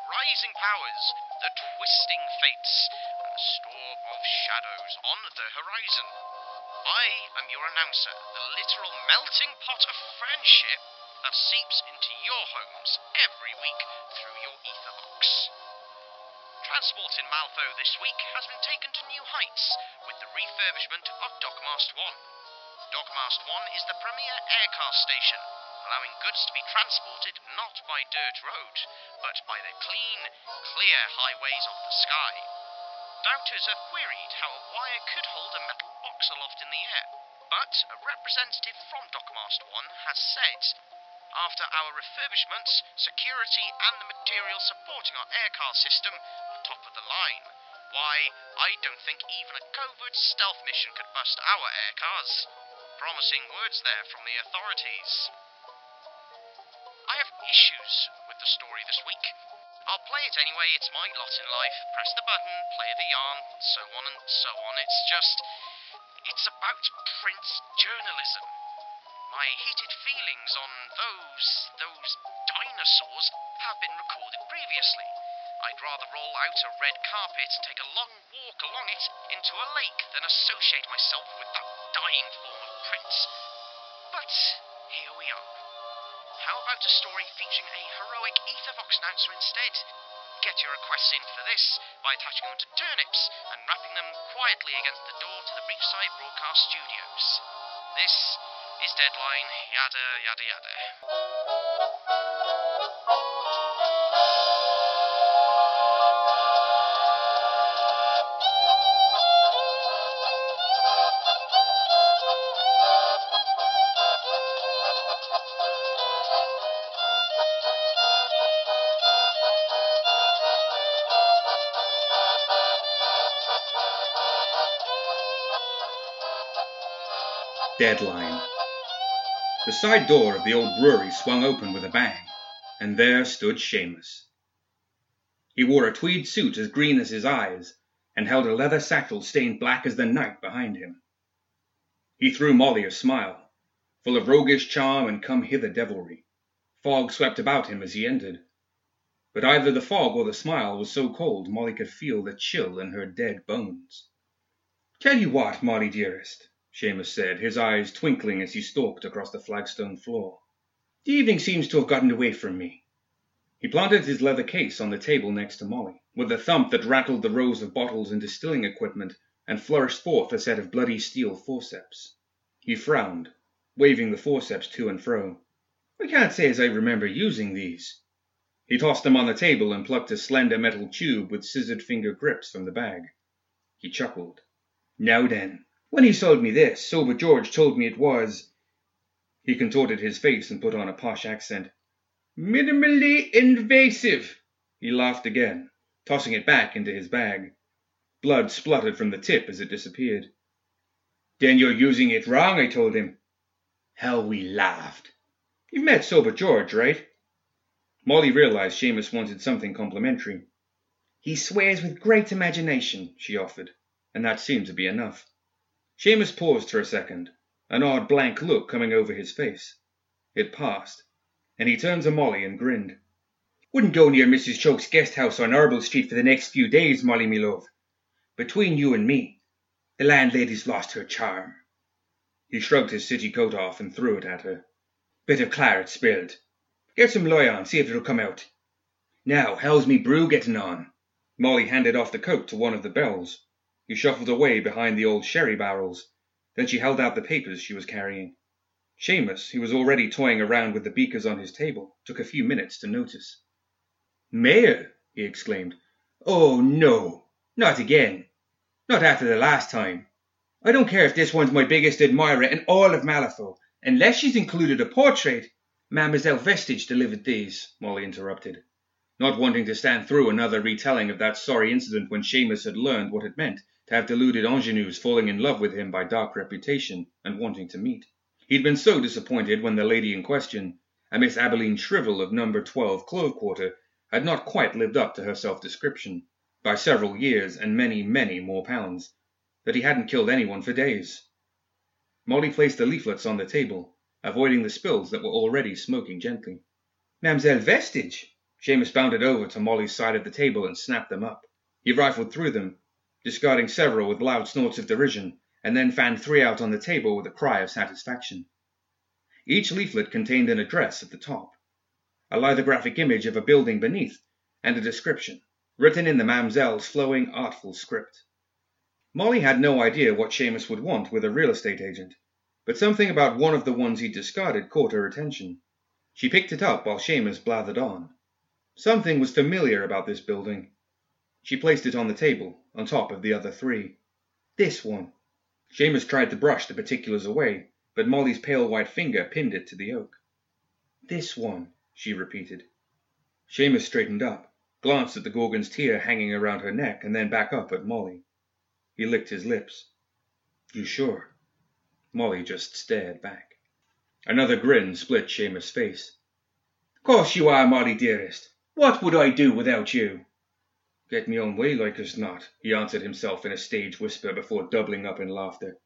the rising powers, the twisting fates, and the storm of shadows on the horizon. I am your announcer, the literal melting pot of friendship that seeps into your homes every week through your ether box. Transport in Malifaux this week has been taken to new heights with the refurbishment of Dockmast 1. Dockmast 1 is the premier aircar station, allowing goods to be transported not by dirt road, but by the clean, clear highways of the sky. Doubters have queried how a wire could hold a metal box aloft in the air, but a representative from Dockmast 1 has said after our refurbishments, security and the material supporting our aircar system are top of the line. Why, I don't think even a covert stealth mission could bust our aircars. Promising words there from the authorities. Have issues with the story this week. I'll play it anyway, it's my lot in life. Press the button, play the yarn, so on and so on. It's just. It's about print journalism. My heated feelings on those. those dinosaurs have been recorded previously. I'd rather roll out a red carpet, take a long walk along it into a lake than associate myself with that dying form of print. But here we are. How about a story featuring a heroic Ethervox announcer instead? Get your requests in for this by attaching them to turnips and wrapping them quietly against the door to the Breachside Broadcast Studios. This is Deadline, yada yada yada. Deadline. The side door of the old brewery swung open with a bang, and there stood Seamus. He wore a tweed suit as green as his eyes, and held a leather satchel stained black as the night behind him. He threw Molly a smile, full of roguish charm and come hither devilry. Fog swept about him as he entered. But either the fog or the smile was so cold Molly could feel the chill in her dead bones. Tell you what, Molly dearest, Seamus said, his eyes twinkling as he stalked across the flagstone floor. The evening seems to have gotten away from me. He planted his leather case on the table next to Molly, with a thump that rattled the rows of bottles and distilling equipment, and flourished forth a set of bloody steel forceps. He frowned, waving the forceps to and fro. I can't say as I remember using these. He tossed them on the table and plucked a slender metal tube with scissored finger grips from the bag. He chuckled. Now then, when he sold me this, Sober George told me it was. He contorted his face and put on a posh accent. Minimally invasive. He laughed again, tossing it back into his bag. Blood spluttered from the tip as it disappeared. Then you're using it wrong, I told him. How we laughed. You've met Sober George, right? Molly realized Seamus wanted something complimentary. He swears with great imagination, she offered, and that seemed to be enough. Seamus paused for a second, an odd blank look coming over his face. It passed, and he turned to Molly and grinned. Wouldn't go near Mrs. Choke's guest house on Arble Street for the next few days, Molly, me love. Between you and me, the landlady's lost her charm. He shrugged his city coat off and threw it at her. Bit of claret spilled. Get some lye on, see if it'll come out. Now, how's me brew getting on? Molly handed off the coat to one of the bells. He shuffled away behind the old sherry barrels. Then she held out the papers she was carrying. Seamus, who was already toying around with the beakers on his table, took a few minutes to notice. Mail? he exclaimed. Oh, no, not again. Not after the last time. I don't care if this one's my biggest admirer in all of Malifaux. Unless she's included a portrait. Mademoiselle Vestige delivered these, Molly interrupted, not wanting to stand through another retelling of that sorry incident when Seamus had learned what it meant to have deluded ingenues falling in love with him by dark reputation and wanting to meet. He'd been so disappointed when the lady in question, a Miss Abeline Shrivel of number 12 Clove Quarter, had not quite lived up to her self description, by several years and many, many more pounds, that he hadn't killed anyone for days. Molly placed the leaflets on the table, avoiding the spills that were already smoking gently. Mamselle Vestige! Seamus bounded over to Molly's side of the table and snapped them up. He rifled through them, discarding several with loud snorts of derision, and then fanned three out on the table with a cry of satisfaction. Each leaflet contained an address at the top, a lithographic image of a building beneath, and a description, written in the mamselle's flowing, artful script. Molly had no idea what Seamus would want with a real estate agent, but something about one of the ones he discarded caught her attention. She picked it up while Seamus blathered on. Something was familiar about this building. She placed it on the table, on top of the other three. This one. Seamus tried to brush the particulars away, but Molly's pale white finger pinned it to the oak. This one, she repeated. Seamus straightened up, glanced at the Gorgon's tear hanging around her neck, and then back up at Molly. He licked his lips. You sure? Molly just stared back. Another grin split Seamus' face. Course you are, Molly dearest. What would I do without you? Get me own way like as not, he answered himself in a stage whisper before doubling up in laughter.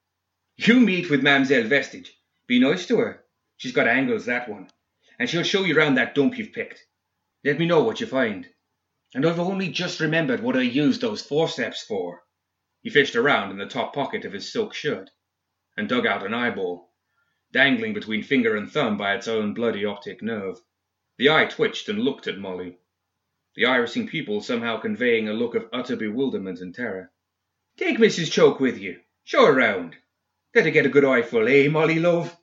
You meet with Mamselle Vestige. Be nice to her. She's got angles, that one. And she'll show you round that dump you've picked. Let me know what you find. And I've only just remembered what I used those forceps for. He fished around in the top pocket of his silk shirt and dug out an eyeball, dangling between finger and thumb by its own bloody optic nerve. The eye twitched and looked at Molly, the irising pupil somehow conveying a look of utter bewilderment and terror. Take Mrs. Choke with you. Show her round. Let her get a good eyeful, eh, Molly, love?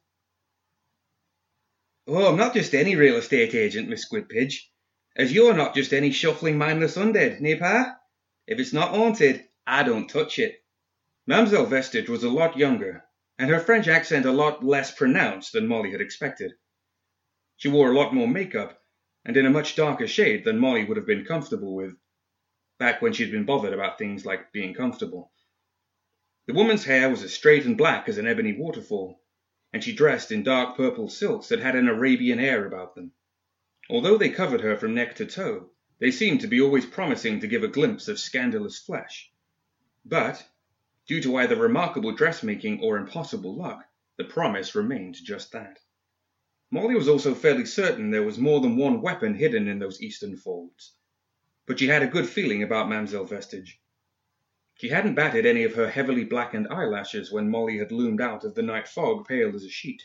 Oh, I'm not just any real estate agent, Miss Squidpiddge, as you're not just any shuffling mindless undead, ne pa? If it's not haunted, I don't touch it. Mamselle Vestige was a lot younger, and her French accent a lot less pronounced than Molly had expected. She wore a lot more makeup, and in a much darker shade than Molly would have been comfortable with, back when she'd been bothered about things like being comfortable. The woman's hair was as straight and black as an ebony waterfall, and she dressed in dark purple silks that had an Arabian air about them. Although they covered her from neck to toe, they seemed to be always promising to give a glimpse of scandalous flesh. But, due to either remarkable dressmaking or impossible luck, the promise remained just that. Molly was also fairly certain there was more than one weapon hidden in those eastern folds, but she had a good feeling about Mamselle Vestige. She hadn't batted any of her heavily blackened eyelashes when Molly had loomed out of the night fog pale as a sheet,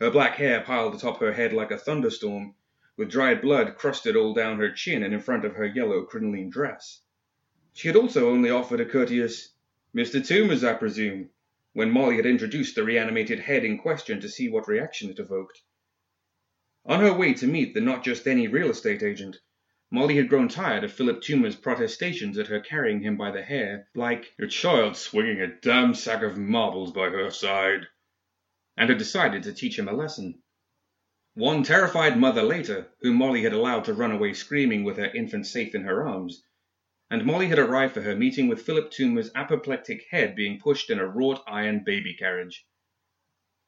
her black hair piled atop her head like a thunderstorm, with dried blood crusted all down her chin and in front of her yellow crinoline dress. She had also only offered a courteous, Mr. Toomers, I presume, when Molly had introduced the reanimated head in question to see what reaction it evoked. On her way to meet the not just any real estate agent, Molly had grown tired of Philip Toomer's protestations at her carrying him by the hair, like a child swinging a damn sack of marbles by her side, and had decided to teach him a lesson. One terrified mother later, whom Molly had allowed to run away screaming with her infant safe in her arms, and Molly had arrived for her meeting with Philip Toomer's apoplectic head being pushed in a wrought iron baby carriage.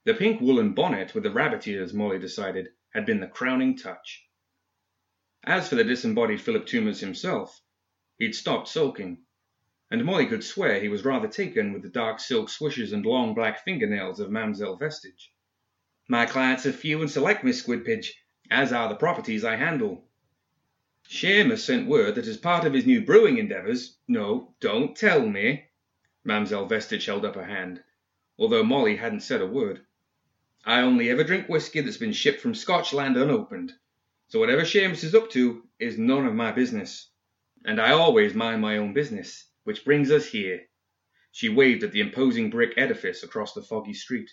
The pink woolen bonnet with the rabbit ears, Molly decided, had been the crowning touch. As for the disembodied Philip Toomers himself, he'd stopped sulking, and Molly could swear he was rather taken with the dark silk swishes and long black fingernails of Mamselle Vestige. My clients are few and select, Miss Squidpiddge, as are the properties I handle, Seamus sent word that as part of his new brewing endeavours no, don't tell me Mamselle Vestige held up her hand, although Molly hadn't said a word. I only ever drink whisky that's been shipped from Scotch land unopened, so whatever Seamus is up to is none of my business. And I always mind my own business, which brings us here. She waved at the imposing brick edifice across the foggy street.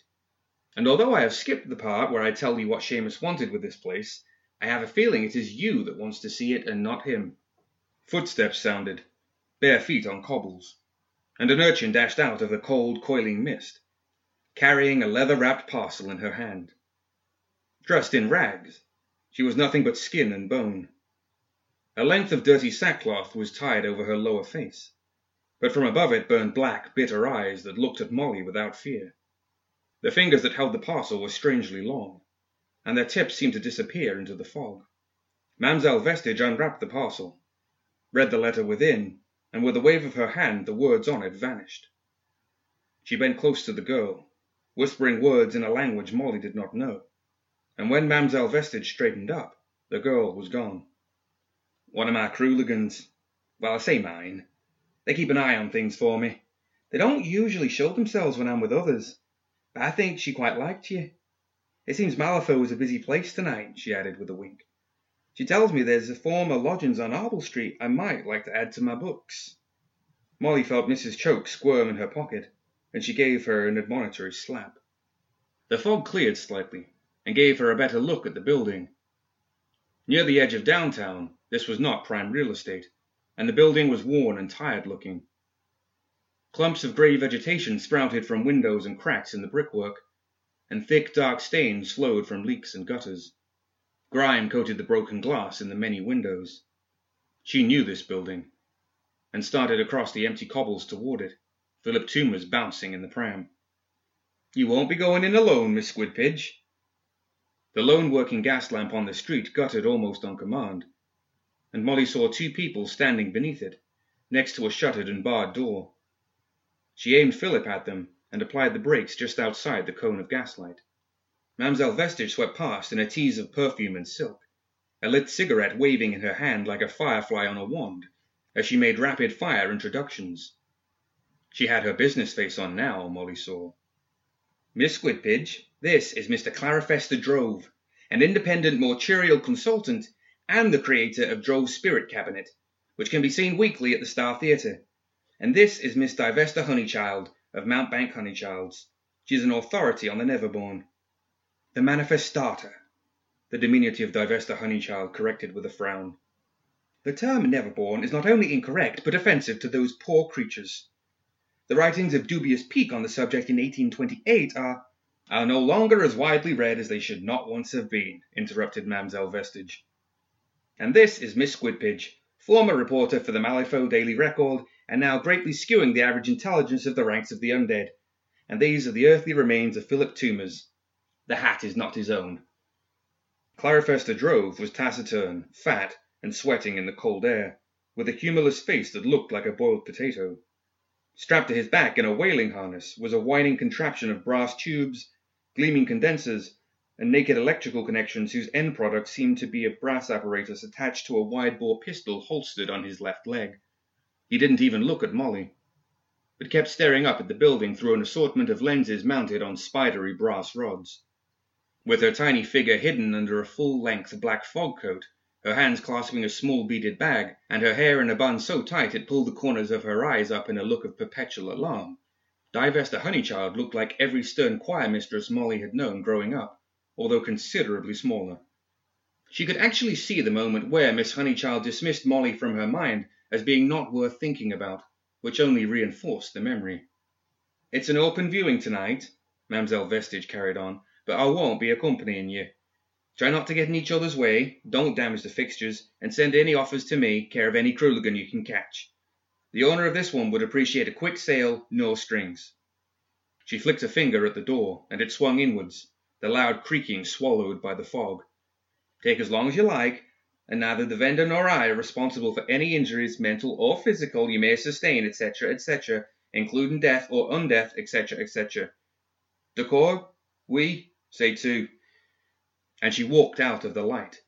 And although I have skipped the part where I tell you what Seamus wanted with this place, I have a feeling it is you that wants to see it and not him. Footsteps sounded, bare feet on cobbles, and an urchin dashed out of the cold, coiling mist. Carrying a leather wrapped parcel in her hand. Dressed in rags, she was nothing but skin and bone. A length of dirty sackcloth was tied over her lower face, but from above it burned black, bitter eyes that looked at Molly without fear. The fingers that held the parcel were strangely long, and their tips seemed to disappear into the fog. Mamselle Vestige unwrapped the parcel, read the letter within, and with a wave of her hand the words on it vanished. She bent close to the girl, whispering words in a language Molly did not know, and when Mamselle Vestige straightened up, the girl was gone. One of my Crooligans, well, I say mine, they keep an eye on things for me. They don't usually show themselves when I'm with others, but I think she quite liked you. It seems Malifaux is a busy place tonight, she added with a wink. She tells me there's a former lodgings on Arble Street I might like to add to my books. Molly felt Mrs. Choke squirm in her pocket, and she gave her an admonitory slap. The fog cleared slightly, and gave her a better look at the building. Near the edge of downtown, this was not prime real estate, and the building was worn and tired looking. Clumps of grey vegetation sprouted from windows and cracks in the brickwork, and thick dark stains flowed from leaks and gutters. Grime coated the broken glass in the many windows. She knew this building, and started across the empty cobbles toward it, Philip Toomers bouncing in the pram. You won't be going in alone, Miss Squidpiddge. The lone working gas lamp on the street guttered almost on command, and Molly saw two people standing beneath it, next to a shuttered and barred door. She aimed Philip at them and applied the brakes just outside the cone of gaslight. Mamselle Vestige swept past in a tease of perfume and silk, a lit cigarette waving in her hand like a firefly on a wand, as she made rapid fire introductions. She had her business face on now, Molly saw. Miss Squidpiddge, this is Mr. Clarifester Drove, an independent mortuarial consultant and the creator of Drove's Spirit Cabinet, which can be seen weekly at the Star Theatre. And this is Miss Divesta Honeychild of Mountbank Honeychilds. She is an authority on the Neverborn. The manifestata, the diminutive Divesta Honeychild corrected with a frown. The term Neverborn is not only incorrect, but offensive to those poor creatures. The writings of dubious Peake on the subject in 1828 are are no longer as widely read as they should not once have been, interrupted Mamselle Vestige. And this is Miss Squidpiddge, former reporter for the Malifaux Daily Record, and now greatly skewing the average intelligence of the ranks of the undead. And these are the earthly remains of Philip Toomers, the hat is not his own. Clarifester Drove was taciturn, fat, and sweating in the cold air, with a humorless face that looked like a boiled potato. Strapped to his back in a whaling harness was a whining contraption of brass tubes, gleaming condensers, and naked electrical connections whose end product seemed to be a brass apparatus attached to a wide bore pistol holstered on his left leg. He didn't even look at Molly, but kept staring up at the building through an assortment of lenses mounted on spidery brass rods. With her tiny figure hidden under a full-length black fog coat, her hands clasping a small beaded bag, and her hair in a bun so tight it pulled the corners of her eyes up in a look of perpetual alarm, Divesta Honeychild looked like every stern choir mistress Molly had known growing up, although considerably smaller. She could actually see the moment where Miss Honeychild dismissed Molly from her mind as being not worth thinking about, which only reinforced the memory. It's an open viewing tonight, Mamselle Vestige carried on, but I won't be accompanying you. Try not to get in each other's way, don't damage the fixtures, and send any offers to me, care of any Crooligan you can catch. The owner of this one would appreciate a quick sale, no strings. She flicked a finger at the door, and it swung inwards, the loud creaking swallowed by the fog. Take as long as you like, and neither the vendor nor I are responsible for any injuries, mental or physical, you may sustain, etc., etc., including death or undeath, etc., etc. D'accord? Oui? Say two. And she walked out of the light,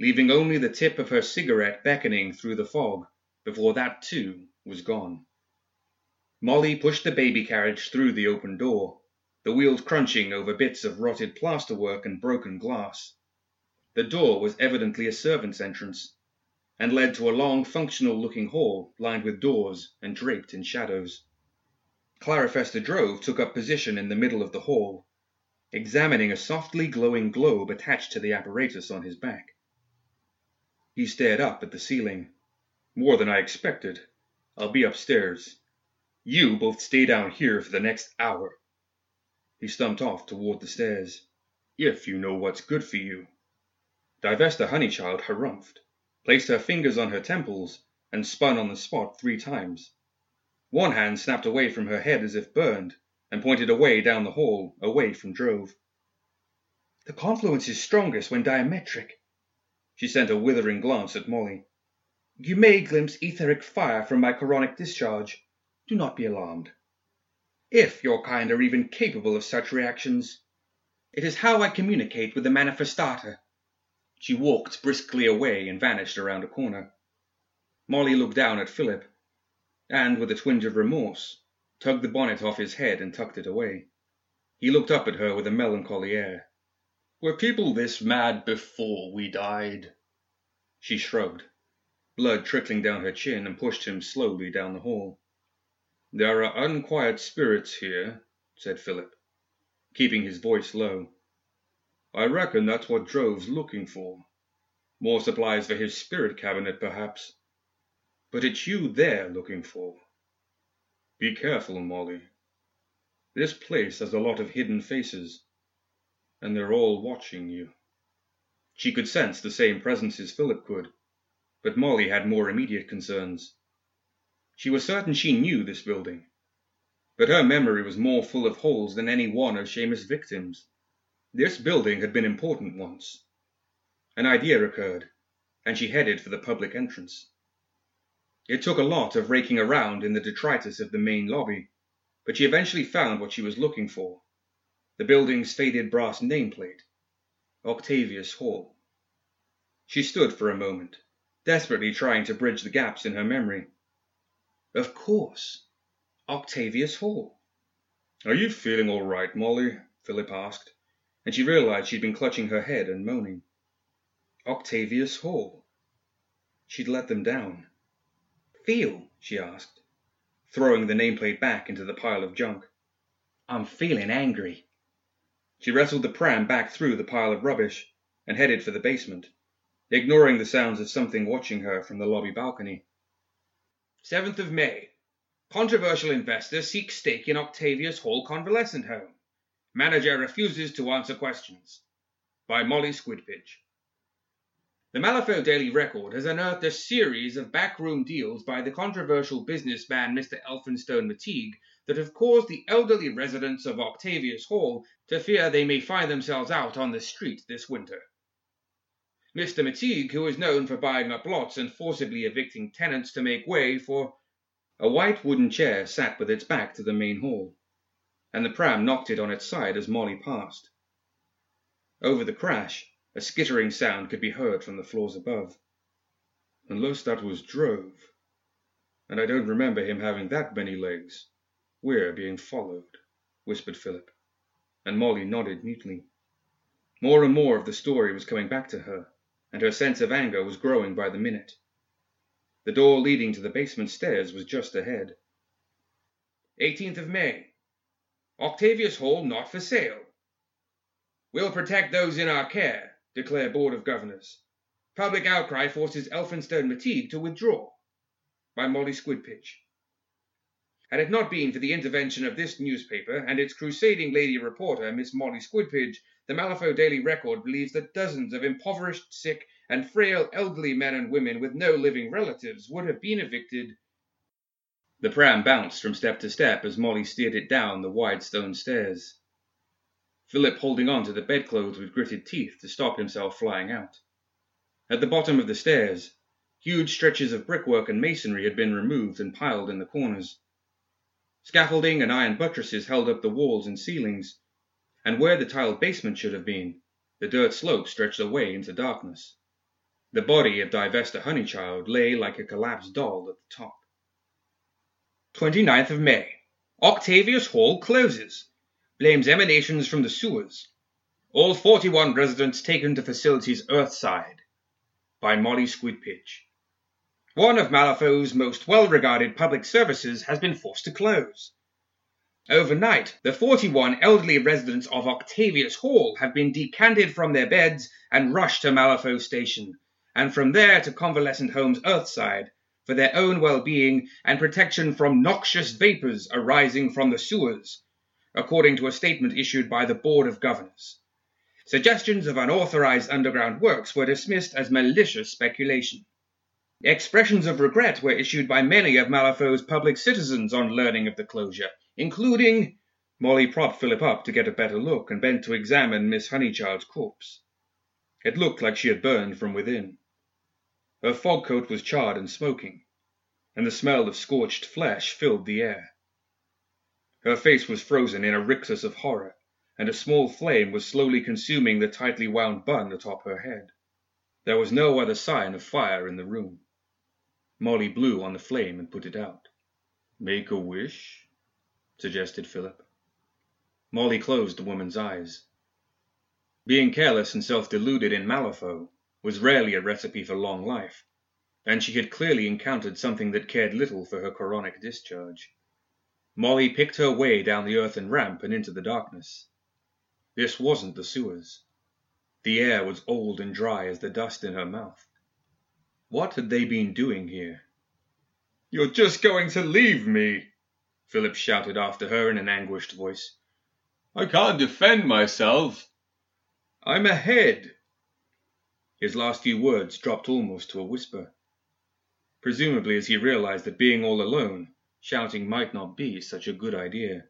leaving only the tip of her cigarette beckoning through the fog before that too was gone. Molly pushed the baby carriage through the open door, the wheels crunching over bits of rotted plasterwork and broken glass. The door was evidently a servant's entrance, and led to a long, functional looking hall lined with doors and draped in shadows. Clarifester Drove took up position in the middle of the hall, examining a softly glowing globe attached to the apparatus on his back. He stared up at the ceiling. More than I expected. I'll be upstairs. You both stay down here for the next hour. He stumped off toward the stairs. If you know what's good for you. Divesta Honeychild harumphed, placed her fingers on her temples, and spun on the spot three times. One hand snapped away from her head as if burned, and pointed away down the hall, away from Drove. The confluence is strongest when diametric. She sent a withering glance at Molly. You may glimpse etheric fire from my coronic discharge. Do not be alarmed. If your kind are even capable of such reactions, it is how I communicate with the manifestata. She walked briskly away and vanished around a corner. Molly looked down at Philip, and with a twinge of remorse, tugged the bonnet off his head and tucked it away. He looked up at her with a melancholy air. Were people this mad before we died? She shrugged, blood trickling down her chin, and pushed him slowly down the hall. There are unquiet spirits here, said Philip, keeping his voice low. I reckon that's what Drove's looking for. More supplies for his spirit cabinet, perhaps. But it's you they're looking for. Be careful, Molly. This place has a lot of hidden faces, and they're all watching you. She could sense the same presence as Philip could, but Molly had more immediate concerns. She was certain she knew this building, but her memory was more full of holes than any one of Seamus' victims. This building had been important once. An idea occurred, and she headed for the public entrance. It took a lot of raking around in the detritus of the main lobby, but she eventually found what she was looking for the building's faded brass nameplate Octavius Hall. She stood for a moment, desperately trying to bridge the gaps in her memory. Of course, Octavius Hall. Are you feeling all right, Molly? Philip asked, and she realized she'd been clutching her head and moaning. Octavius Hall. She'd let them down. Feel? she asked, throwing the nameplate back into the pile of junk. I'm feeling angry. She wrestled the pram back through the pile of rubbish and headed for the basement, ignoring the sounds of something watching her from the lobby balcony. 7th of May. Controversial investor seeks stake in Octavius Hall Convalescent Home. Manager refuses to answer questions. By Molly Squidpiddge. The Malifaux Daily Record has unearthed a series of backroom deals by the controversial businessman Mr. Elphinstone Matigue that have caused the elderly residents of Octavius Hall to fear they may find themselves out on the street this winter. Mr. Matigue, who is known for buying up lots and forcibly evicting tenants to make way for a white wooden chair sat with its back to the main hall, and the pram knocked it on its side as Molly passed. Over the crash, a skittering sound could be heard from the floors above. Unless that was Drove, and I don't remember him having that many legs. We're being followed, whispered Philip, and Molly nodded mutely. More and more of the story was coming back to her, and her sense of anger was growing by the minute. The door leading to the basement stairs was just ahead. 18th of May. Octavius Hall not for sale. We'll protect those in our care, declare Board of Governors. Public outcry forces Elphinstone Matigue to withdraw. By Molly Squidpiddge. Had it not been for the intervention of this newspaper and its crusading lady reporter, Miss Molly Squidpiddge, the Malifaux Daily Record believes that dozens of impoverished, sick, and frail elderly men and women with no living relatives would have been evicted. The pram bounced from step to step as Molly steered it down the wide stone stairs. Philip holding on to the bedclothes with gritted teeth to stop himself flying out. At the bottom of the stairs, huge stretches of brickwork and masonry had been removed and piled in the corners. Scaffolding and iron buttresses held up the walls and ceilings, and where the tiled basement should have been, the dirt slope stretched away into darkness. The body of Divesta Honeychild lay like a collapsed doll at the top. 29th of May. Octavius Hall closes. Blames emanations from the sewers. All 41 residents taken to facilities Earthside. By Molly Squidpiddge. One of Malifaux's most well-regarded public services has been forced to close. Overnight, the 41 elderly residents of Octavius Hall have been decanted from their beds and rushed to Malifaux Station, and from there to Convalescent Home's Earthside, for their own well-being and protection from noxious vapors arising from the sewers. According to a statement issued by the Board of Governors. Suggestions of unauthorized underground works were dismissed as malicious speculation. Expressions of regret were issued by many of Malifaux's public citizens on learning of the closure, including Molly propped Philip up to get a better look and bent to examine Miss Honeychild's corpse. It looked like she had burned from within. Her fog coat was charred and smoking, and the smell of scorched flesh filled the air. Her face was frozen in a rictus of horror, and a small flame was slowly consuming the tightly wound bun atop her head. There was no other sign of fire in the room. Molly blew on the flame and put it out. Make a wish, suggested Philip. Molly closed the woman's eyes. Being careless and self-deluded in Malifaux was rarely a recipe for long life, and she had clearly encountered something that cared little for her chronic discharge. Molly picked her way down the earthen ramp and into the darkness. This wasn't the sewers. The air was old and dry as the dust in her mouth. What had they been doing here? You're just going to leave me, Philip shouted after her in an anguished voice. I can't defend myself. I'm ahead. His last few words dropped almost to a whisper. Presumably as he realized that being all alone, shouting might not be such a good idea.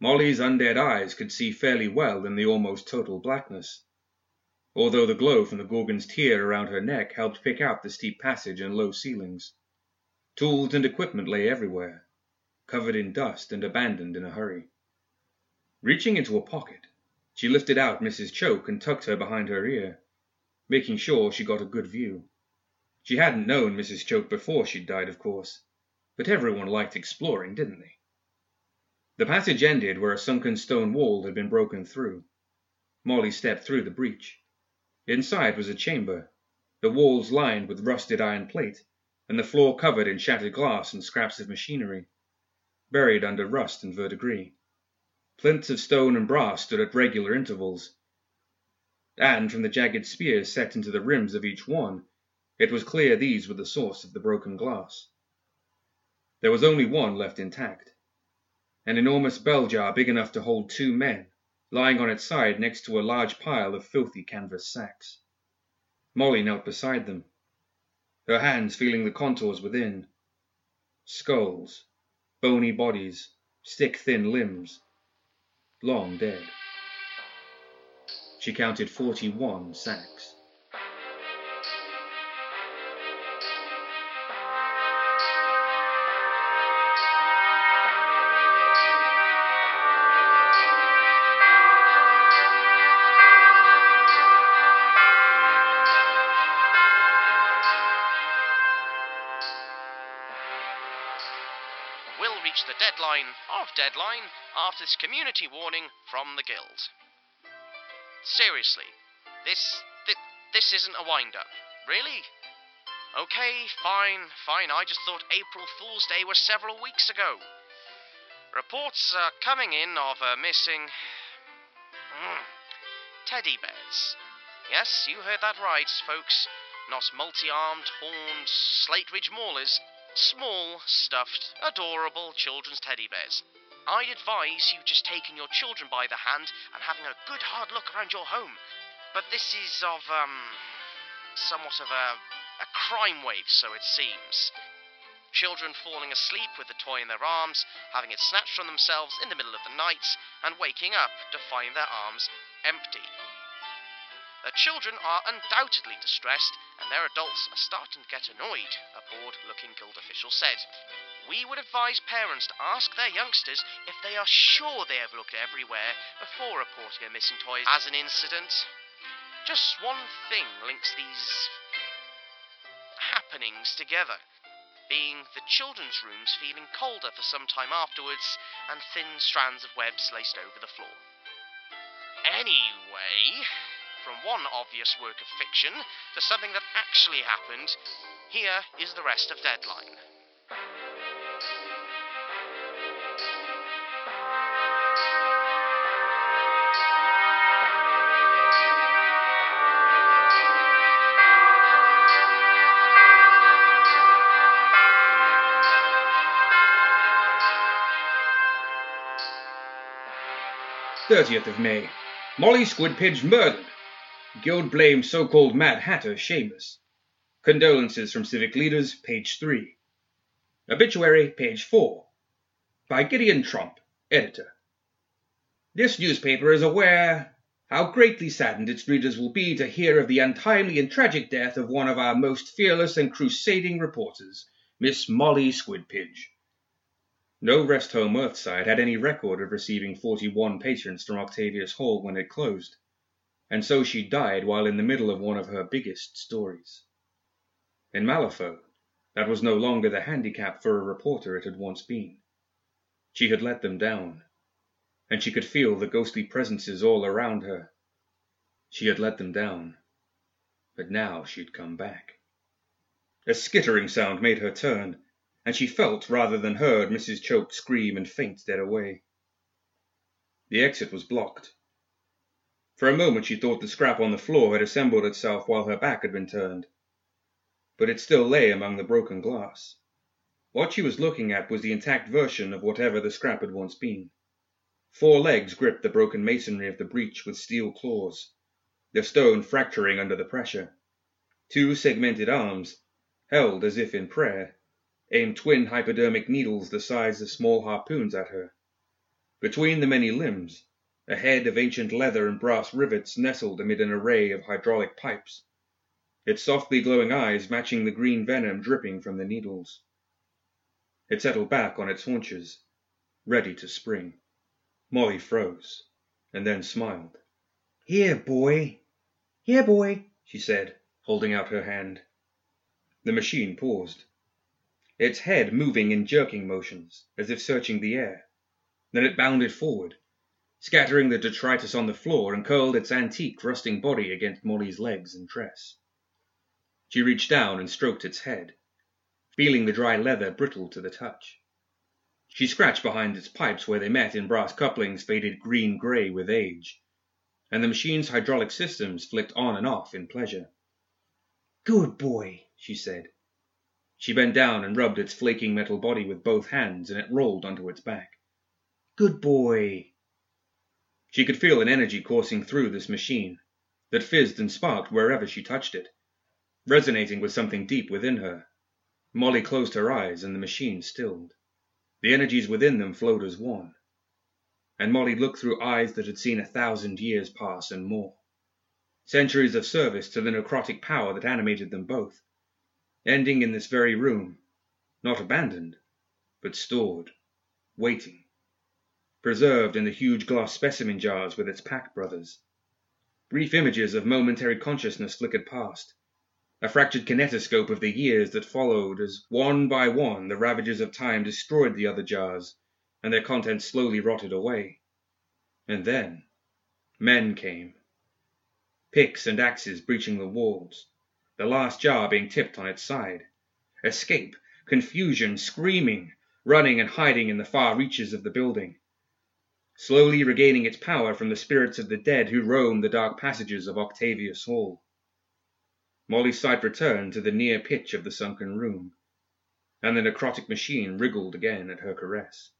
Molly's undead eyes could see fairly well in the almost total blackness, although the glow from the Gorgon's tear around her neck helped pick out the steep passage and low ceilings. Tools and equipment lay everywhere, covered in dust and abandoned in a hurry. Reaching into a pocket, she lifted out Mrs. Choke and tucked her behind her ear, making sure she got a good view. She hadn't known Mrs. Choke before she'd died, of course, but everyone liked exploring, didn't they? The passage ended where a sunken stone wall had been broken through. Molly stepped through the breach. Inside was a chamber, the walls lined with rusted iron plate, and the floor covered in shattered glass and scraps of machinery, buried under rust and verdigris. Flints of stone and brass stood at regular intervals, and from the jagged spears set into the rims of each one, it was clear these were the source of the broken glass. There was only one left intact an enormous bell jar big enough to hold two men, lying on its side next to a large pile of filthy canvas sacks. Molly knelt beside them, her hands feeling the contours within. Skulls, bony bodies, stick thin limbs, long dead. She counted 41 sacks. Deadline after this community warning from the guild. Seriously, this thi- this isn't a wind up. Really? Okay, fine, fine. I just thought April Fool's Day was several weeks ago. Reports are coming in of a missing Mm. teddy bears. Yes, you heard that right, folks. Not multi-armed, horned, slate ridge maulers. Small, stuffed, adorable children's teddy bears. I'd advise you just taking your children by the hand and having a good hard look around your home. But this is of, um, somewhat of a, a crime wave, so it seems. Children falling asleep with the toy in their arms, having it snatched from themselves in the middle of the night, and waking up to find their arms empty. The children are undoubtedly distressed, and their adults are starting to get annoyed, a bored looking guild official said. We would advise parents to ask their youngsters if they are sure they have looked everywhere before reporting a missing toy as an incident. Just one thing links these happenings together being the children's rooms feeling colder for some time afterwards and thin strands of webs laced over the floor. Anyway, from one obvious work of fiction to something that actually happened, here is the rest of Deadline. 30th of May. Molly Squidpiddge murdered. Guild blames so-called Mad Hatter Seamus. Condolences from civic leaders, page 3. Obituary, page 4. By Gideon Trump, editor. This newspaper is aware how greatly saddened its readers will be to hear of the untimely and tragic death of one of our most fearless and crusading reporters, Miss Molly Squidpiddge. No rest home Earthside had any record of receiving 41 patrons from Octavius Hall when it closed, and so she died while in the middle of one of her biggest stories. In Malifaux, that was no longer the handicap for a reporter it had once been. She had let them down, and she could feel the ghostly presences all around her. She had let them down, but now she'd come back. A skittering sound made her turn, and she felt rather than heard Mrs. Choke scream and faint dead away. The exit was blocked. For a moment she thought the scrap on the floor had assembled itself while her back had been turned. But it still lay among the broken glass. What she was looking at was the intact version of whatever the scrap had once been. Four legs gripped the broken masonry of the breach with steel claws, the stone fracturing under the pressure. Two segmented arms, held as if in prayer, aimed twin hypodermic needles the size of small harpoons at her. Between the many limbs, a head of ancient leather and brass rivets nestled amid an array of hydraulic pipes, its softly glowing eyes matching the green venom dripping from the needles. It settled back on its haunches, ready to spring. Molly froze, and then smiled. Here, boy. Here, boy, she said, holding out her hand. The machine paused its head moving in jerking motions, as if searching the air. Then it bounded forward, scattering the detritus on the floor, and curled its antique, rusting body against Molly's legs and dress. She reached down and stroked its head, feeling the dry leather brittle to the touch. She scratched behind its pipes where they met in brass couplings faded green gray with age, and the machine's hydraulic systems flicked on and off in pleasure. Good boy, she said, she bent down and rubbed its flaking metal body with both hands, and it rolled onto its back. Good boy. She could feel an energy coursing through this machine that fizzed and sparked wherever she touched it, resonating with something deep within her. Molly closed her eyes, and the machine stilled. The energies within them flowed as one. And Molly looked through eyes that had seen a thousand years pass and more. Centuries of service to the necrotic power that animated them both ending in this very room, not abandoned, but stored, waiting, preserved in the huge glass specimen jars with its pack brothers. Brief images of momentary consciousness flickered past, a fractured kinetoscope of the years that followed as one by one the ravages of time destroyed the other jars and their contents slowly rotted away. And then men came, picks and axes breaching the walls, the last jar being tipped on its side. Escape, confusion, screaming, running and hiding in the far reaches of the building. Slowly regaining its power from the spirits of the dead who roamed the dark passages of Octavius Hall. Molly's sight returned to the near pitch of the sunken room, and the necrotic machine wriggled again at her caress.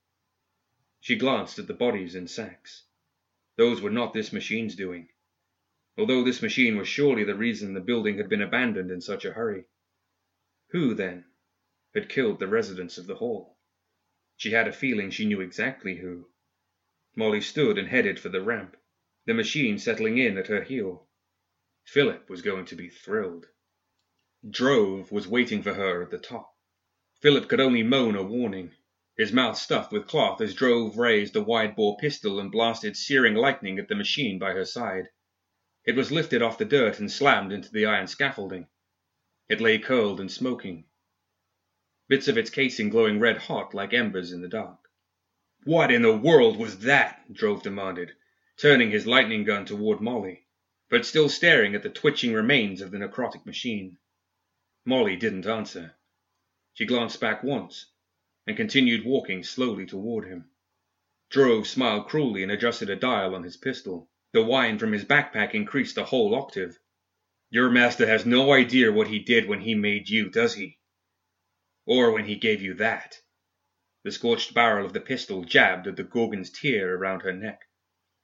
She glanced at the bodies in sacks. Those were not this machine's doing although this machine was surely the reason the building had been abandoned in such a hurry. Who, then, had killed the residents of the Hall? She had a feeling she knew exactly who. Molly stood and headed for the ramp, the machine settling in at her heel. Philip was going to be thrilled. Drove was waiting for her at the top. Philip could only moan a warning, his mouth stuffed with cloth as Drove raised a wide bore pistol and blasted searing lightning at the machine by her side. It was lifted off the dirt and slammed into the iron scaffolding. It lay curled and smoking, bits of its casing glowing red hot like embers in the dark. What in the world was that? Drove demanded, turning his lightning gun toward Molly, but still staring at the twitching remains of the necrotic machine. Molly didn't answer. She glanced back once and continued walking slowly toward him. Drove smiled cruelly and adjusted a dial on his pistol. The whine from his backpack increased a whole octave. Your master has no idea what he did when he made you, does he? Or when he gave you that? The scorched barrel of the pistol jabbed at the Gorgon's tear around her neck.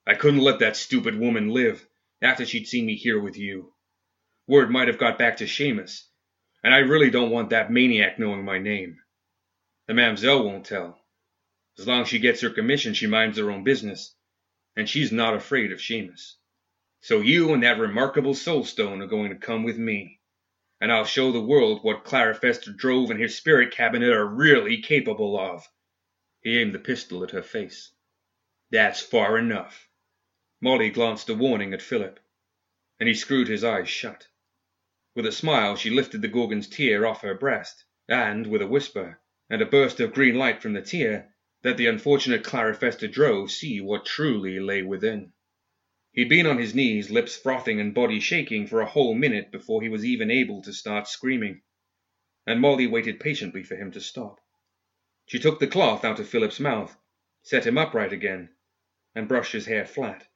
I couldn't let that stupid woman live after she'd seen me here with you. Word might have got back to Seamus, and I really don't want that maniac knowing my name. The mamselle won't tell. As long as she gets her commission, she minds her own business, and she's not afraid of Seamus. So you and that remarkable soulstone are going to come with me, and I'll show the world what Clarifester Drove and his spirit cabinet are really capable of. He aimed the pistol at her face. That's far enough. Molly glanced a warning at Philip, and he screwed his eyes shut. With a smile, she lifted the Gorgon's tear off her breast, and, with a whisper, and a burst of green light from the tear, let the unfortunate Clarifester Drove see what truly lay within. He'd been on his knees, lips frothing and body shaking, for a whole minute before he was even able to start screaming, and Molly waited patiently for him to stop. She took the cloth out of Philip's mouth, set him upright again, and brushed his hair flat,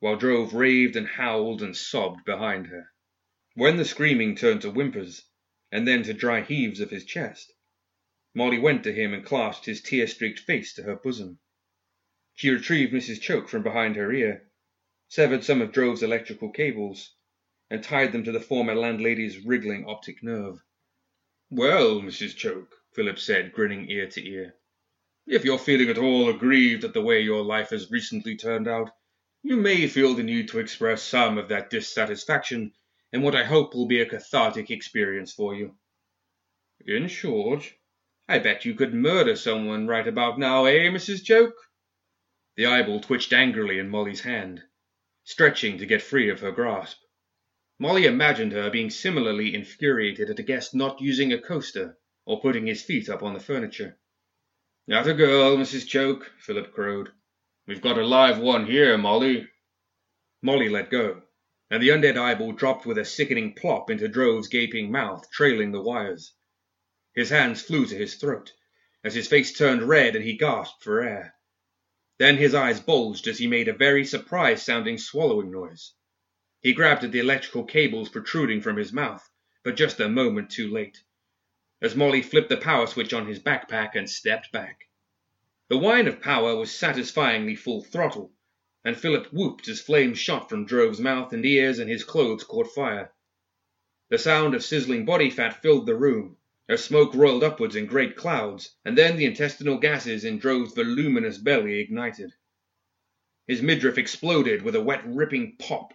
while Drove raved and howled and sobbed behind her. When the screaming turned to whimpers, and then to dry heaves of his chest, Molly went to him and clasped his tear-streaked face to her bosom. She retrieved Mrs. Choke from behind her ear, severed some of Drove's electrical cables, and tied them to the former landlady's wriggling optic nerve. Well, Mrs. Choke, Philip said, grinning ear to ear, if you're feeling at all aggrieved at the way your life has recently turned out, you may feel the need to express some of that dissatisfaction in what I hope will be a cathartic experience for you. In short, I bet you could murder someone right about now, eh, Mrs. Choke? The eyeball twitched angrily in Molly's hand, stretching to get free of her grasp. Molly imagined her being similarly infuriated at a guest not using a coaster or putting his feet up on the furniture. Not a girl, Mrs. Choke, Philip crowed. We've got a live one here, Molly. Molly let go, and the undead eyeball dropped with a sickening plop into Drove's gaping mouth, trailing the wires. His hands flew to his throat, as his face turned red and he gasped for air. Then his eyes bulged as he made a very surprised sounding swallowing noise. He grabbed at the electrical cables protruding from his mouth, but just a moment too late, as Molly flipped the power switch on his backpack and stepped back. The whine of power was satisfyingly full throttle, and Philip whooped as flames shot from Drove's mouth and ears and his clothes caught fire. The sound of sizzling body fat filled the room, as smoke roiled upwards in great clouds, and then the intestinal gases in Drove's voluminous belly ignited. His midriff exploded with a wet ripping pop,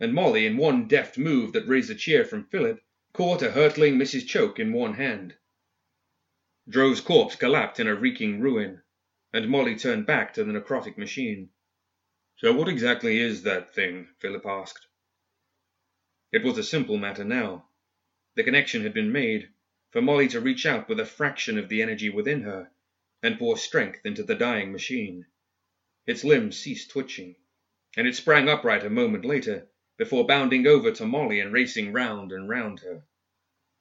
and Molly, in one deft move that raised a cheer from Philip, caught a hurtling Mrs. Choke in one hand. Drove's corpse collapsed in a reeking ruin, and Molly turned back to the necrotic machine. So what exactly is that thing? Philip asked. It was a simple matter now. The connection had been made, for Molly to reach out with a fraction of the energy within her and pour strength into the dying machine. Its limbs ceased twitching, and it sprang upright a moment later before bounding over to Molly and racing round and round her.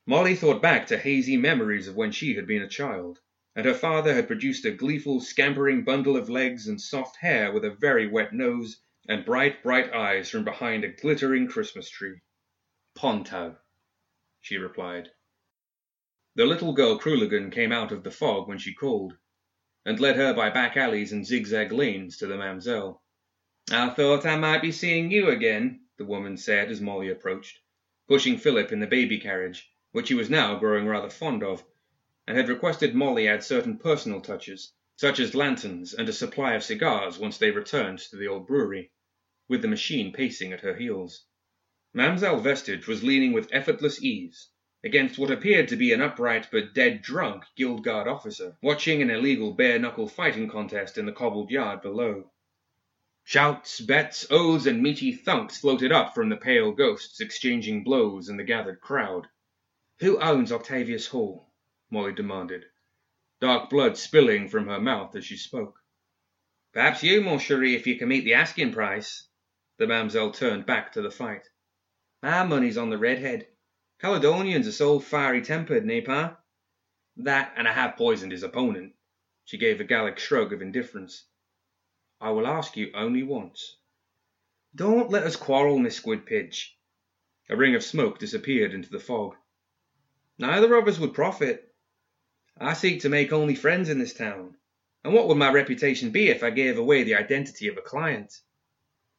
Molly thought back to hazy memories of when she had been a child, and her father had produced a gleeful, scampering bundle of legs and soft hair with a very wet nose and bright, bright eyes from behind a glittering Christmas tree. Ponto, she replied. The little girl Crooligan came out of the fog when she called, and led her by back alleys and zigzag lanes to the mamselle. I thought I might be seeing you again, the woman said as Molly approached, pushing Philip in the baby carriage, which he was now growing rather fond of, and had requested Molly add certain personal touches, such as lanterns and a supply of cigars once they returned to the old brewery, with the machine pacing at her heels. Mamselle Vestige was leaning with effortless ease against what appeared to be an upright but dead drunk guild guard officer, watching an illegal bare knuckle fighting contest in the cobbled yard below. Shouts, bets, oaths, and meaty thunks floated up from the pale ghosts exchanging blows in the gathered crowd. Who owns Octavius Hall? Molly demanded, dark blood spilling from her mouth as she spoke. Perhaps you, mon chéri, if you can meet the asking price. The mamselle turned back to the fight. My money's on the redhead. Caledonians are so fiery tempered, n'est? That, and I have poisoned his opponent. She gave a Gallic shrug of indifference. I will ask you only once. Don't let us quarrel, Miss Squidpiddge. A ring of smoke disappeared into the fog. Neither of us would profit. I seek to make only friends in this town, And what would my reputation be if I gave away the identity of a client?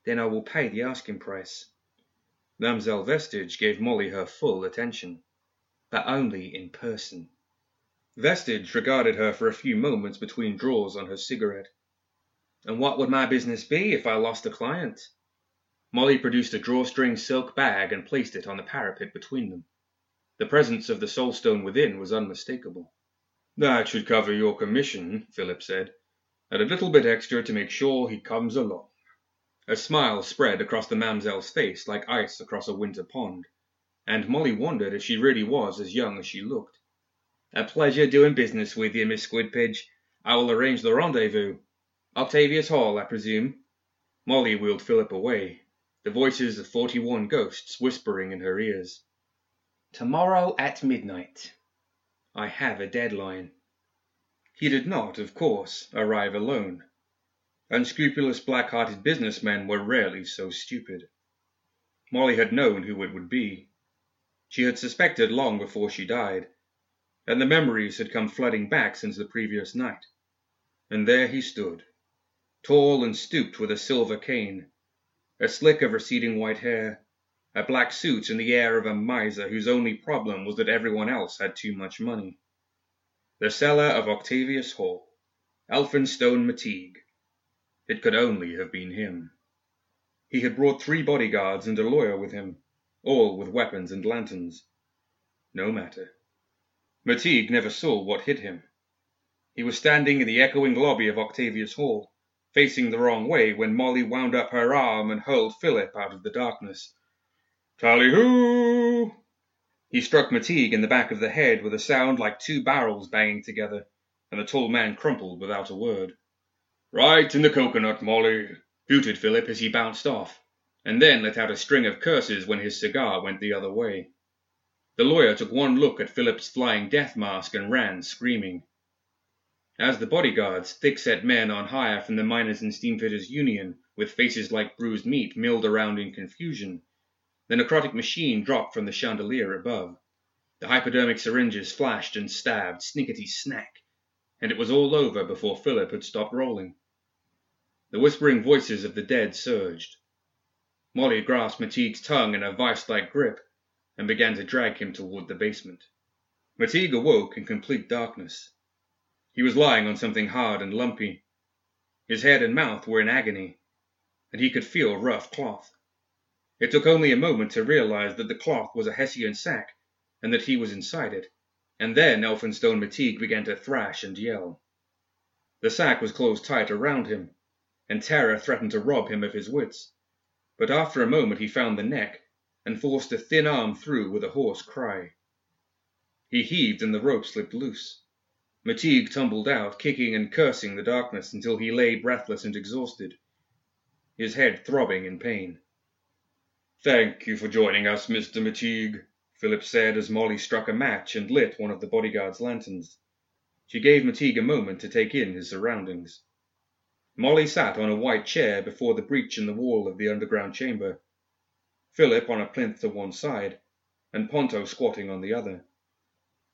Then I will pay the asking price. Mamselle Vestige gave Molly her full attention, but only in person. Vestige regarded her for a few moments between draws on her cigarette. And what would my business be if I lost a client? Molly produced a drawstring silk bag and placed it on the parapet between them. The presence of the soulstone within was unmistakable. That should cover your commission, Philip said, and a little bit extra to make sure he comes along. A smile spread across the mamselle's face like ice across a winter pond, and Molly wondered if she really was as young as she looked. A pleasure doing business with you, Miss Squidpiddge. I will arrange the rendezvous. Octavius Hall, I presume. Molly wheeled Philip away, the voices of forty one ghosts whispering in her ears. Tomorrow at midnight. I have a deadline. He did not, of course, arrive alone. Unscrupulous black hearted businessmen were rarely so stupid. Molly had known who it would be. She had suspected long before she died and the memories had come flooding back since the previous night. And there he stood, tall and stooped with a silver cane, a slick of receding white hair, a black suit and the air of a miser whose only problem was that everyone else had too much money. The cellar of Octavius Hall, Elphinstone Mactigue. It could only have been him. He had brought three bodyguards and a lawyer with him, all with weapons and lanterns. No matter. Mactigue never saw what hit him. He was standing in the echoing lobby of Octavius Hall, facing the wrong way when Molly wound up her arm and hurled Philip out of the darkness. Tally ho! He struck Mactigue in the back of the head with a sound like two barrels banging together, and the tall man crumpled without a word. Right in the coconut, Molly, hooted Philip as he bounced off, and then let out a string of curses when his cigar went the other way. The lawyer took one look at Philip's flying death mask and ran, screaming. As the bodyguards, thick-set men on hire from the Miners and Steamfitters Union, with faces like bruised meat, milled around in confusion, the necrotic machine dropped from the chandelier above. The hypodermic syringes flashed and stabbed, snickety snack, and it was all over before Philip had stopped rolling. The whispering voices of the dead surged. Molly grasped Mactigue's tongue in a vice-like grip, and began to drag him toward the basement. Mactigue awoke in complete darkness. He was lying on something hard and lumpy. His head and mouth were in agony, and he could feel rough cloth. It took only a moment to realize that the cloth was a Hessian sack, and that he was inside it, and then Elphinstone Mactigue began to thrash and yell. The sack was closed tight around him, and terror threatened to rob him of his wits. But after a moment he found the neck, and forced a thin arm through with a hoarse cry. He heaved and the rope slipped loose. Mactigue tumbled out, kicking and cursing the darkness until he lay breathless and exhausted, his head throbbing in pain. Thank you for joining us, Mr. Mactigue, Philip said as Molly struck a match and lit one of the bodyguard's lanterns. She gave Mactigue a moment to take in his surroundings. Molly sat on a white chair before the breach in the wall of the underground chamber. Philip on a plinth to one side, and Ponto squatting on the other.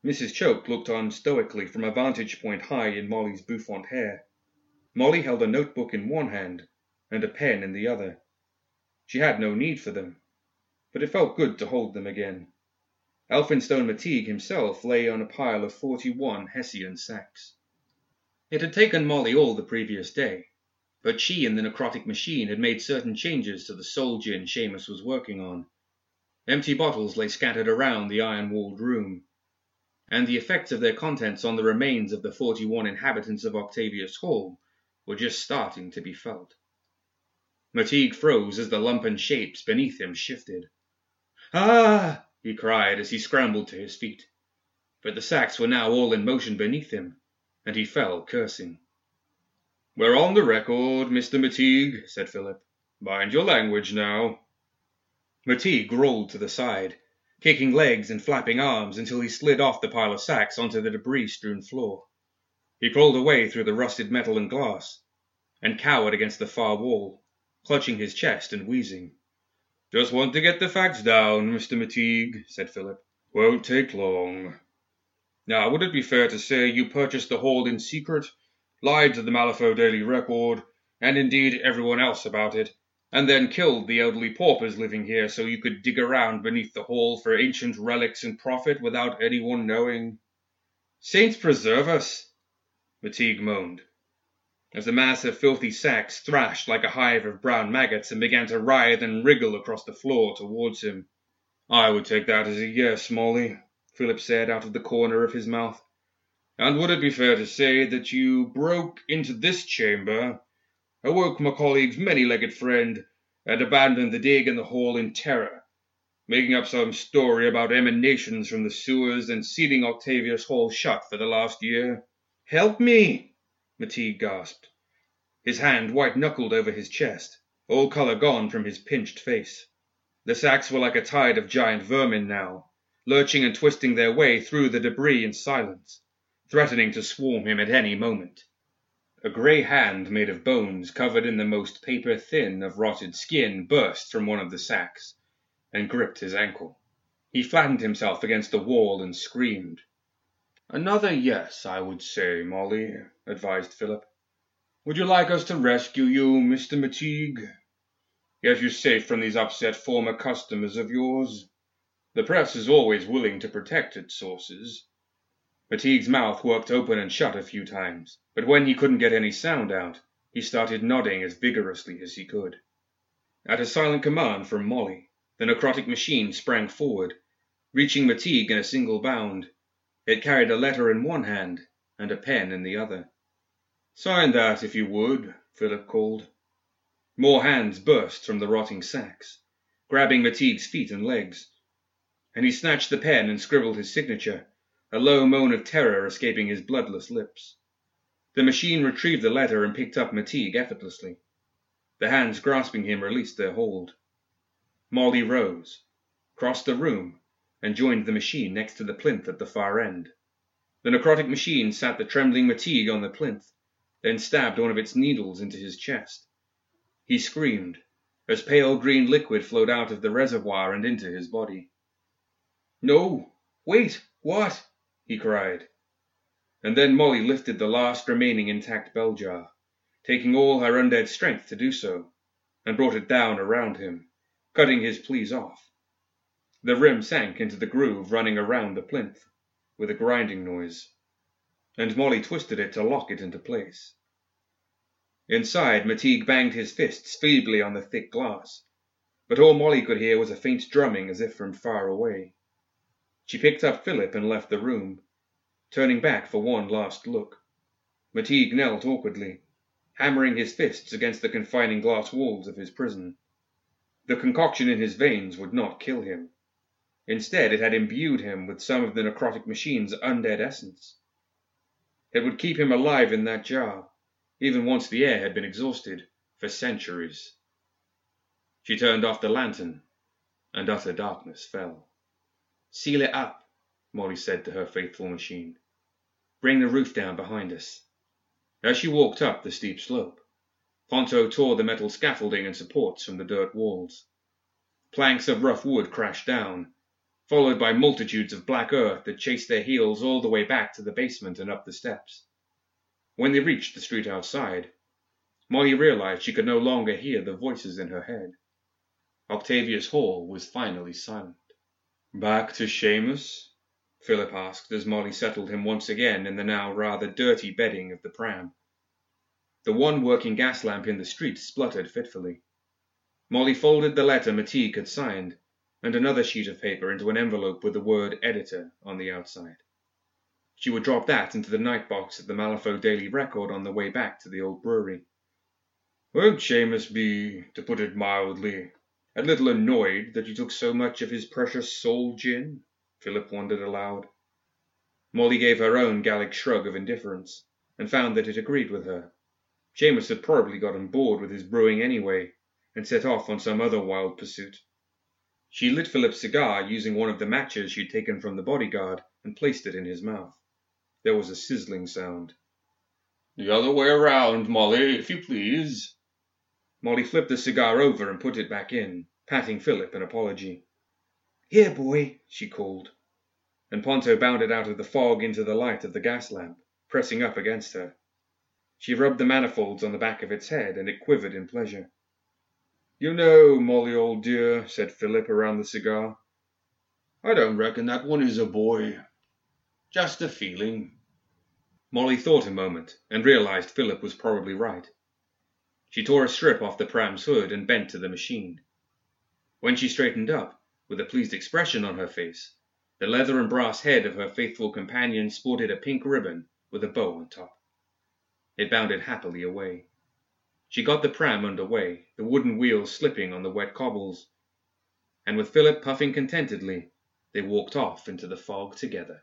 Mrs. Choke looked on stoically from a vantage point high in Molly's bouffant hair. Molly held a notebook in one hand and a pen in the other. She had no need for them, but it felt good to hold them again. Elphinstone Mactigue himself lay on a pile of forty-one Hessian sacks. It had taken Molly all the previous day, but she and the necrotic machine had made certain changes to the soul gin Seamus was working on. Empty bottles lay scattered around the iron-walled room, and the effects of their contents on the remains of the forty-one inhabitants of Octavius Hall were just starting to be felt. Mactigue froze as the lumpen shapes beneath him shifted. Ah! he cried as he scrambled to his feet. But the sacks were now all in motion beneath him, and he fell cursing. We're on the record, Mr. Mactigue, said Philip. Mind your language now. Mactigue rolled to the side, kicking legs and flapping arms until he slid off the pile of sacks onto the debris-strewn floor. He crawled away through the rusted metal and glass, and cowered against the far wall, clutching his chest and wheezing. Just want to get the facts down, Mr. Mactigue, said Philip. Won't take long. Now, would it be fair to say you purchased the hall in secret lied to the Malifaux Daily Record, and indeed everyone else about it, and then killed the elderly paupers living here so you could dig around beneath the hall for ancient relics and profit without anyone knowing. Saints preserve us! McTeague moaned, as the mass of filthy sacks thrashed like a hive of brown maggots and began to writhe and wriggle across the floor towards him. I would take that as a yes, Molly, Philip said out of the corner of his mouth. And would it be fair to say that you broke into this chamber awoke my colleague's many-legged friend, and abandoned the dig in the hole in terror, making up some story about emanations from the sewers and sealing Octavius Hall shut for the last year. Help me! McTeague gasped, his hand white-knuckled over his chest, all colour gone from his pinched face. The sacks were like a tide of giant vermin now, lurching and twisting their way through the debris in silence, threatening to swarm him at any moment. A grey hand made of bones covered in the most paper thin of rotted skin burst from one of the sacks and gripped his ankle. He flattened himself against the wall and screamed. Another yes, I would say, Molly, advised Philip. Would you like us to rescue you, Mr. McTeague? Get you safe from these upset former customers of yours? The press is always willing to protect its sources. McTeague's mouth worked open and shut a few times, but when he couldn't get any sound out, he started nodding as vigorously as he could. At a silent command from Molly, the necrotic machine sprang forward, reaching McTeague in a single bound. It carried a letter in one hand and a pen in the other. Sign that, if you would, Philip called. More hands burst from the rotting sacks, grabbing McTeague's feet and legs, and he snatched the pen and scribbled his signature a low moan of terror escaping his bloodless lips. The machine retrieved the letter and picked up McTeague effortlessly. The hands grasping him released their hold. Molly rose, crossed the room, and joined the machine next to the plinth at the far end. The necrotic machine sat the trembling McTeague on the plinth, then stabbed one of its needles into his chest. He screamed as pale green liquid flowed out of the reservoir and into his body. No! Wait! What? He cried. And then Molly lifted the last remaining intact bell jar, taking all her undead strength to do so, and brought it down around him, cutting his pleas off. The rim sank into the groove running around the plinth, with a grinding noise, and Molly twisted it to lock it into place. Inside, McTeague banged his fists feebly on the thick glass, but all Molly could hear was a faint drumming as if from far away. She picked up Philip and left the room, turning back for one last look. McTeague knelt awkwardly, hammering his fists against the confining glass walls of his prison. The concoction in his veins would not kill him. Instead, it had imbued him with some of the necrotic machine's undead essence. It would keep him alive in that jar, even once the air had been exhausted, for centuries. She turned off the lantern, and utter darkness fell. Seal it up, Molly said to her faithful machine. Bring the roof down behind us. As she walked up the steep slope, Ponto tore the metal scaffolding and supports from the dirt walls. Planks of rough wood crashed down, followed by multitudes of black earth that chased their heels all the way back to the basement and up the steps. When they reached the street outside, Molly realized she could no longer hear the voices in her head. Octavius Hall was finally silent. Back to Seamus? Philip asked as Molly settled him once again in the now rather dirty bedding of the pram. The one working gas lamp in the street spluttered fitfully. Molly folded the letter McTeague had signed and another sheet of paper into an envelope with the word editor on the outside. She would drop that into the night box at the Malifaux Daily Record on the way back to the old brewery. Won't Seamus be, to put it mildly, a little annoyed that you took so much of his precious soul gin? Philip wondered aloud. Molly gave her own Gallic shrug of indifference, and found that it agreed with her. Seamus had probably gotten bored with his brewing anyway, and set off on some other wild pursuit. She lit Philip's cigar using one of the matches she'd taken from the bodyguard and placed it in his mouth. There was a sizzling sound. The other way around, Molly, if you please, Molly flipped the cigar over and put it back in, patting Philip in apology. Here, boy, she called, and Ponto bounded out of the fog into the light of the gas lamp, pressing up against her. She rubbed the manifolds on the back of its head, and it quivered in pleasure. You know, Molly, old dear, said Philip around the cigar, I don't reckon that one is a boy. Just a feeling. Molly thought a moment and realized Philip was probably right. She tore a strip off the pram's hood and bent to the machine. When she straightened up, with a pleased expression on her face, the leather and brass head of her faithful companion sported a pink ribbon with a bow on top. It bounded happily away. She got the pram under way, the wooden wheels slipping on the wet cobbles, and with Philip puffing contentedly, they walked off into the fog together.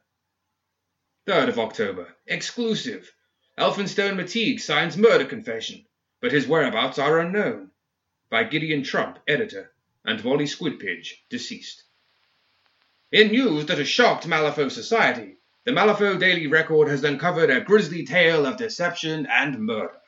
3rd of October. Exclusive. Elphinstone Matigue signs murder confession but his whereabouts are unknown. By Gideon Trump, editor, and Wally Squidpiddge, deceased. In news that has shocked Malifaux society, the Malifaux Daily Record has uncovered a grisly tale of deception and murder.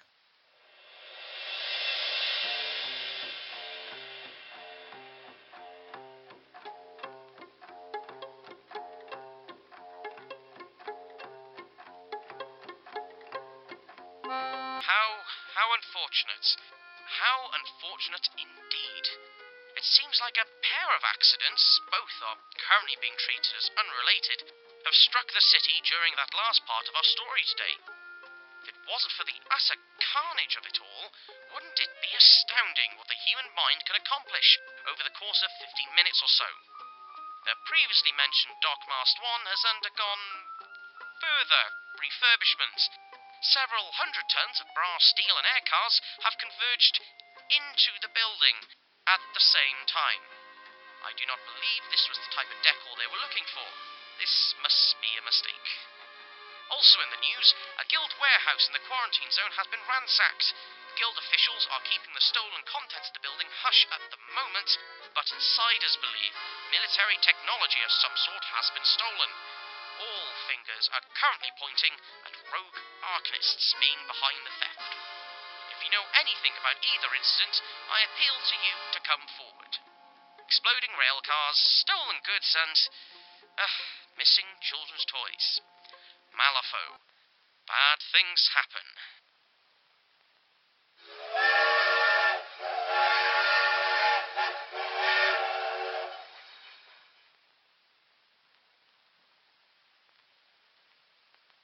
Unfortunate. How unfortunate indeed. It seems like a pair of accidents, both are currently being treated as unrelated, have struck the city during that last part of our story today. If it wasn't for the utter carnage of it all, wouldn't it be astounding what the human mind can accomplish over the course of 15 minutes or so? The previously mentioned Dockmast 1 has undergone further refurbishment Several hundred tons of brass, steel, and air cars have converged into the building at the same time. I do not believe this was the type of decor they were looking for. This must be a mistake. Also in the news, a guild warehouse in the quarantine zone has been ransacked. Guild officials are keeping the stolen contents of the building hush at the moment, but insiders believe military technology of some sort has been stolen. All fingers are currently pointing at rogue arcanists being behind the theft. If you know anything about either incident, I appeal to you to come forward. Exploding rail cars, stolen goods, and. Uh, missing children's toys. Malifaux. Bad things happen.